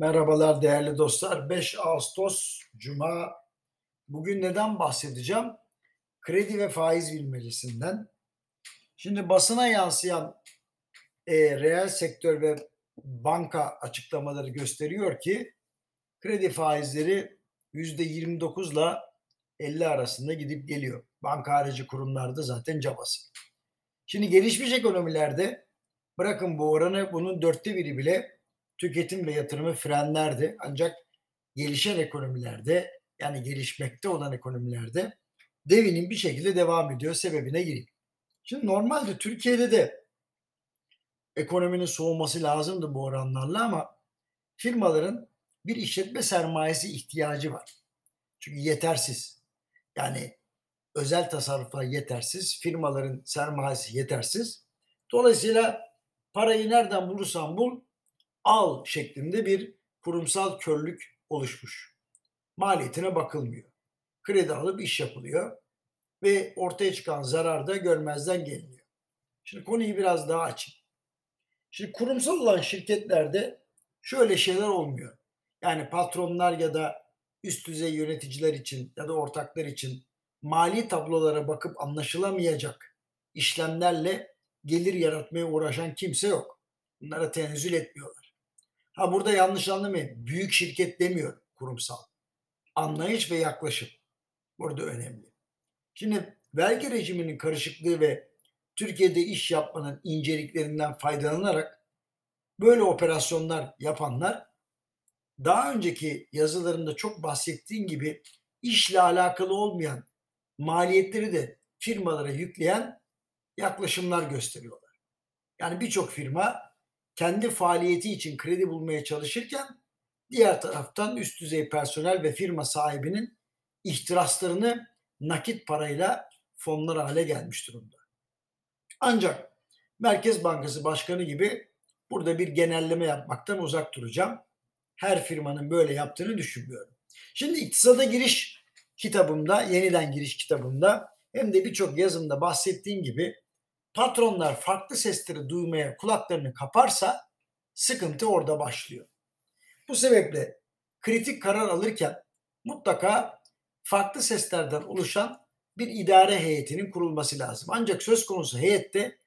Merhabalar değerli dostlar. 5 Ağustos Cuma. Bugün neden bahsedeceğim? Kredi ve faiz bilmecesinden. Şimdi basına yansıyan e, reel sektör ve banka açıklamaları gösteriyor ki kredi faizleri %29 ile 50 arasında gidip geliyor. Banka harici kurumlarda zaten cabası. Şimdi gelişmiş ekonomilerde bırakın bu oranı bunun dörtte biri bile tüketim ve yatırımı frenlerdi. Ancak gelişen ekonomilerde yani gelişmekte olan ekonomilerde devinin bir şekilde devam ediyor. Sebebine gireyim. Şimdi normalde Türkiye'de de ekonominin soğuması lazımdı bu oranlarla ama firmaların bir işletme sermayesi ihtiyacı var. Çünkü yetersiz. Yani özel tasarruflar yetersiz, firmaların sermayesi yetersiz. Dolayısıyla parayı nereden bulursan bul al şeklinde bir kurumsal körlük oluşmuş. Maliyetine bakılmıyor. Kredi alıp iş yapılıyor ve ortaya çıkan zarar da görmezden geliniyor. Şimdi konuyu biraz daha açayım. Şimdi kurumsal olan şirketlerde şöyle şeyler olmuyor. Yani patronlar ya da üst düzey yöneticiler için ya da ortaklar için mali tablolara bakıp anlaşılamayacak işlemlerle gelir yaratmaya uğraşan kimse yok. Bunlara tenezzül etmiyorlar. Ha burada yanlış anlamayın. Büyük şirket demiyor kurumsal. Anlayış ve yaklaşım burada önemli. Şimdi vergi rejiminin karışıklığı ve Türkiye'de iş yapmanın inceliklerinden faydalanarak böyle operasyonlar yapanlar daha önceki yazılarımda çok bahsettiğim gibi işle alakalı olmayan maliyetleri de firmalara yükleyen yaklaşımlar gösteriyorlar. Yani birçok firma kendi faaliyeti için kredi bulmaya çalışırken diğer taraftan üst düzey personel ve firma sahibinin ihtiraslarını nakit parayla fonlar hale gelmiş durumda. Ancak Merkez Bankası Başkanı gibi burada bir genelleme yapmaktan uzak duracağım. Her firmanın böyle yaptığını düşünmüyorum. Şimdi iktisada giriş kitabımda, yeniden giriş kitabımda hem de birçok yazımda bahsettiğim gibi patronlar farklı sesleri duymaya kulaklarını kaparsa sıkıntı orada başlıyor. Bu sebeple kritik karar alırken mutlaka farklı seslerden oluşan bir idare heyetinin kurulması lazım. Ancak söz konusu heyette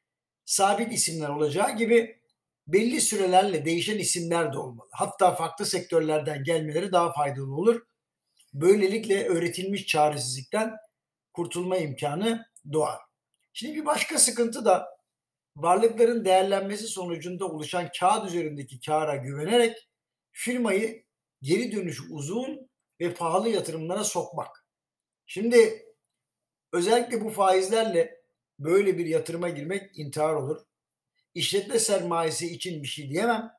sabit isimler olacağı gibi belli sürelerle değişen isimler de olmalı. Hatta farklı sektörlerden gelmeleri daha faydalı olur. Böylelikle öğretilmiş çaresizlikten kurtulma imkanı doğar. Şimdi bir başka sıkıntı da varlıkların değerlenmesi sonucunda oluşan kağıt üzerindeki kâra güvenerek firmayı geri dönüş uzun ve pahalı yatırımlara sokmak. Şimdi özellikle bu faizlerle böyle bir yatırıma girmek intihar olur. İşletme sermayesi için bir şey diyemem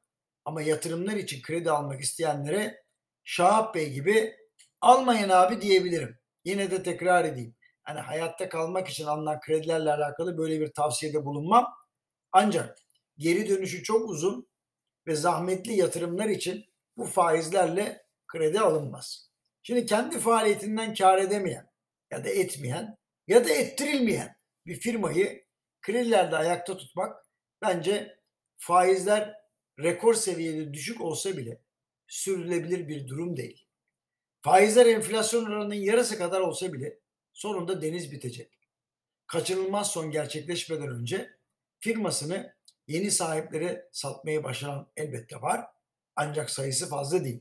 ama yatırımlar için kredi almak isteyenlere Şahap Bey gibi almayın abi diyebilirim. Yine de tekrar edeyim hani hayatta kalmak için alınan kredilerle alakalı böyle bir tavsiyede bulunmam. Ancak geri dönüşü çok uzun ve zahmetli yatırımlar için bu faizlerle kredi alınmaz. Şimdi kendi faaliyetinden kar edemeyen ya da etmeyen ya da ettirilmeyen bir firmayı kredilerde ayakta tutmak bence faizler rekor seviyede düşük olsa bile sürdürülebilir bir durum değil. Faizler enflasyon oranının yarısı kadar olsa bile sonunda deniz bitecek. Kaçınılmaz son gerçekleşmeden önce firmasını yeni sahiplere satmayı başaran elbette var. Ancak sayısı fazla değil.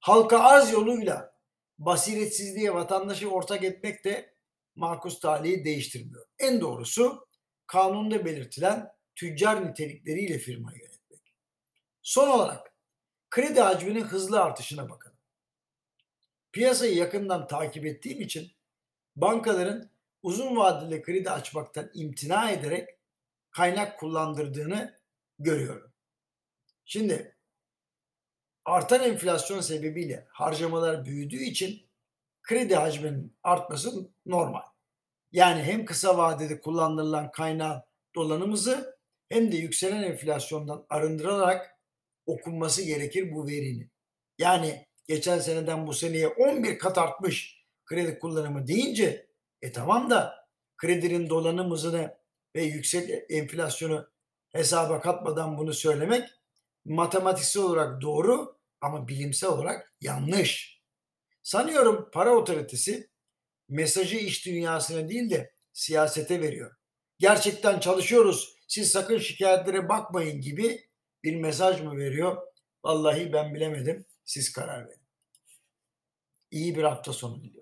Halka arz yoluyla basiretsizliğe vatandaşı ortak etmek de makus talihi değiştirmiyor. En doğrusu kanunda belirtilen tüccar nitelikleriyle firmayı yönetmek. Son olarak kredi hacminin hızlı artışına bakalım. Piyasayı yakından takip ettiğim için bankaların uzun vadeli kredi açmaktan imtina ederek kaynak kullandırdığını görüyorum. Şimdi artan enflasyon sebebiyle harcamalar büyüdüğü için kredi hacminin artması normal. Yani hem kısa vadede kullanılan kaynağı dolanımızı hem de yükselen enflasyondan arındırarak okunması gerekir bu verinin. Yani geçen seneden bu seneye 11 kat artmış kredi kullanımı deyince e tamam da kredinin dolanım hızını ve yüksek enflasyonu hesaba katmadan bunu söylemek matematiksel olarak doğru Ama bilimsel olarak yanlış. Sanıyorum para otoritesi mesajı iş dünyasına değil de siyasete veriyor. Gerçekten çalışıyoruz, siz sakın şikayetlere bakmayın gibi bir mesaj mı veriyor? Vallahi ben bilemedim. Siz karar verin. İyi bir hafta sonu diliyorum.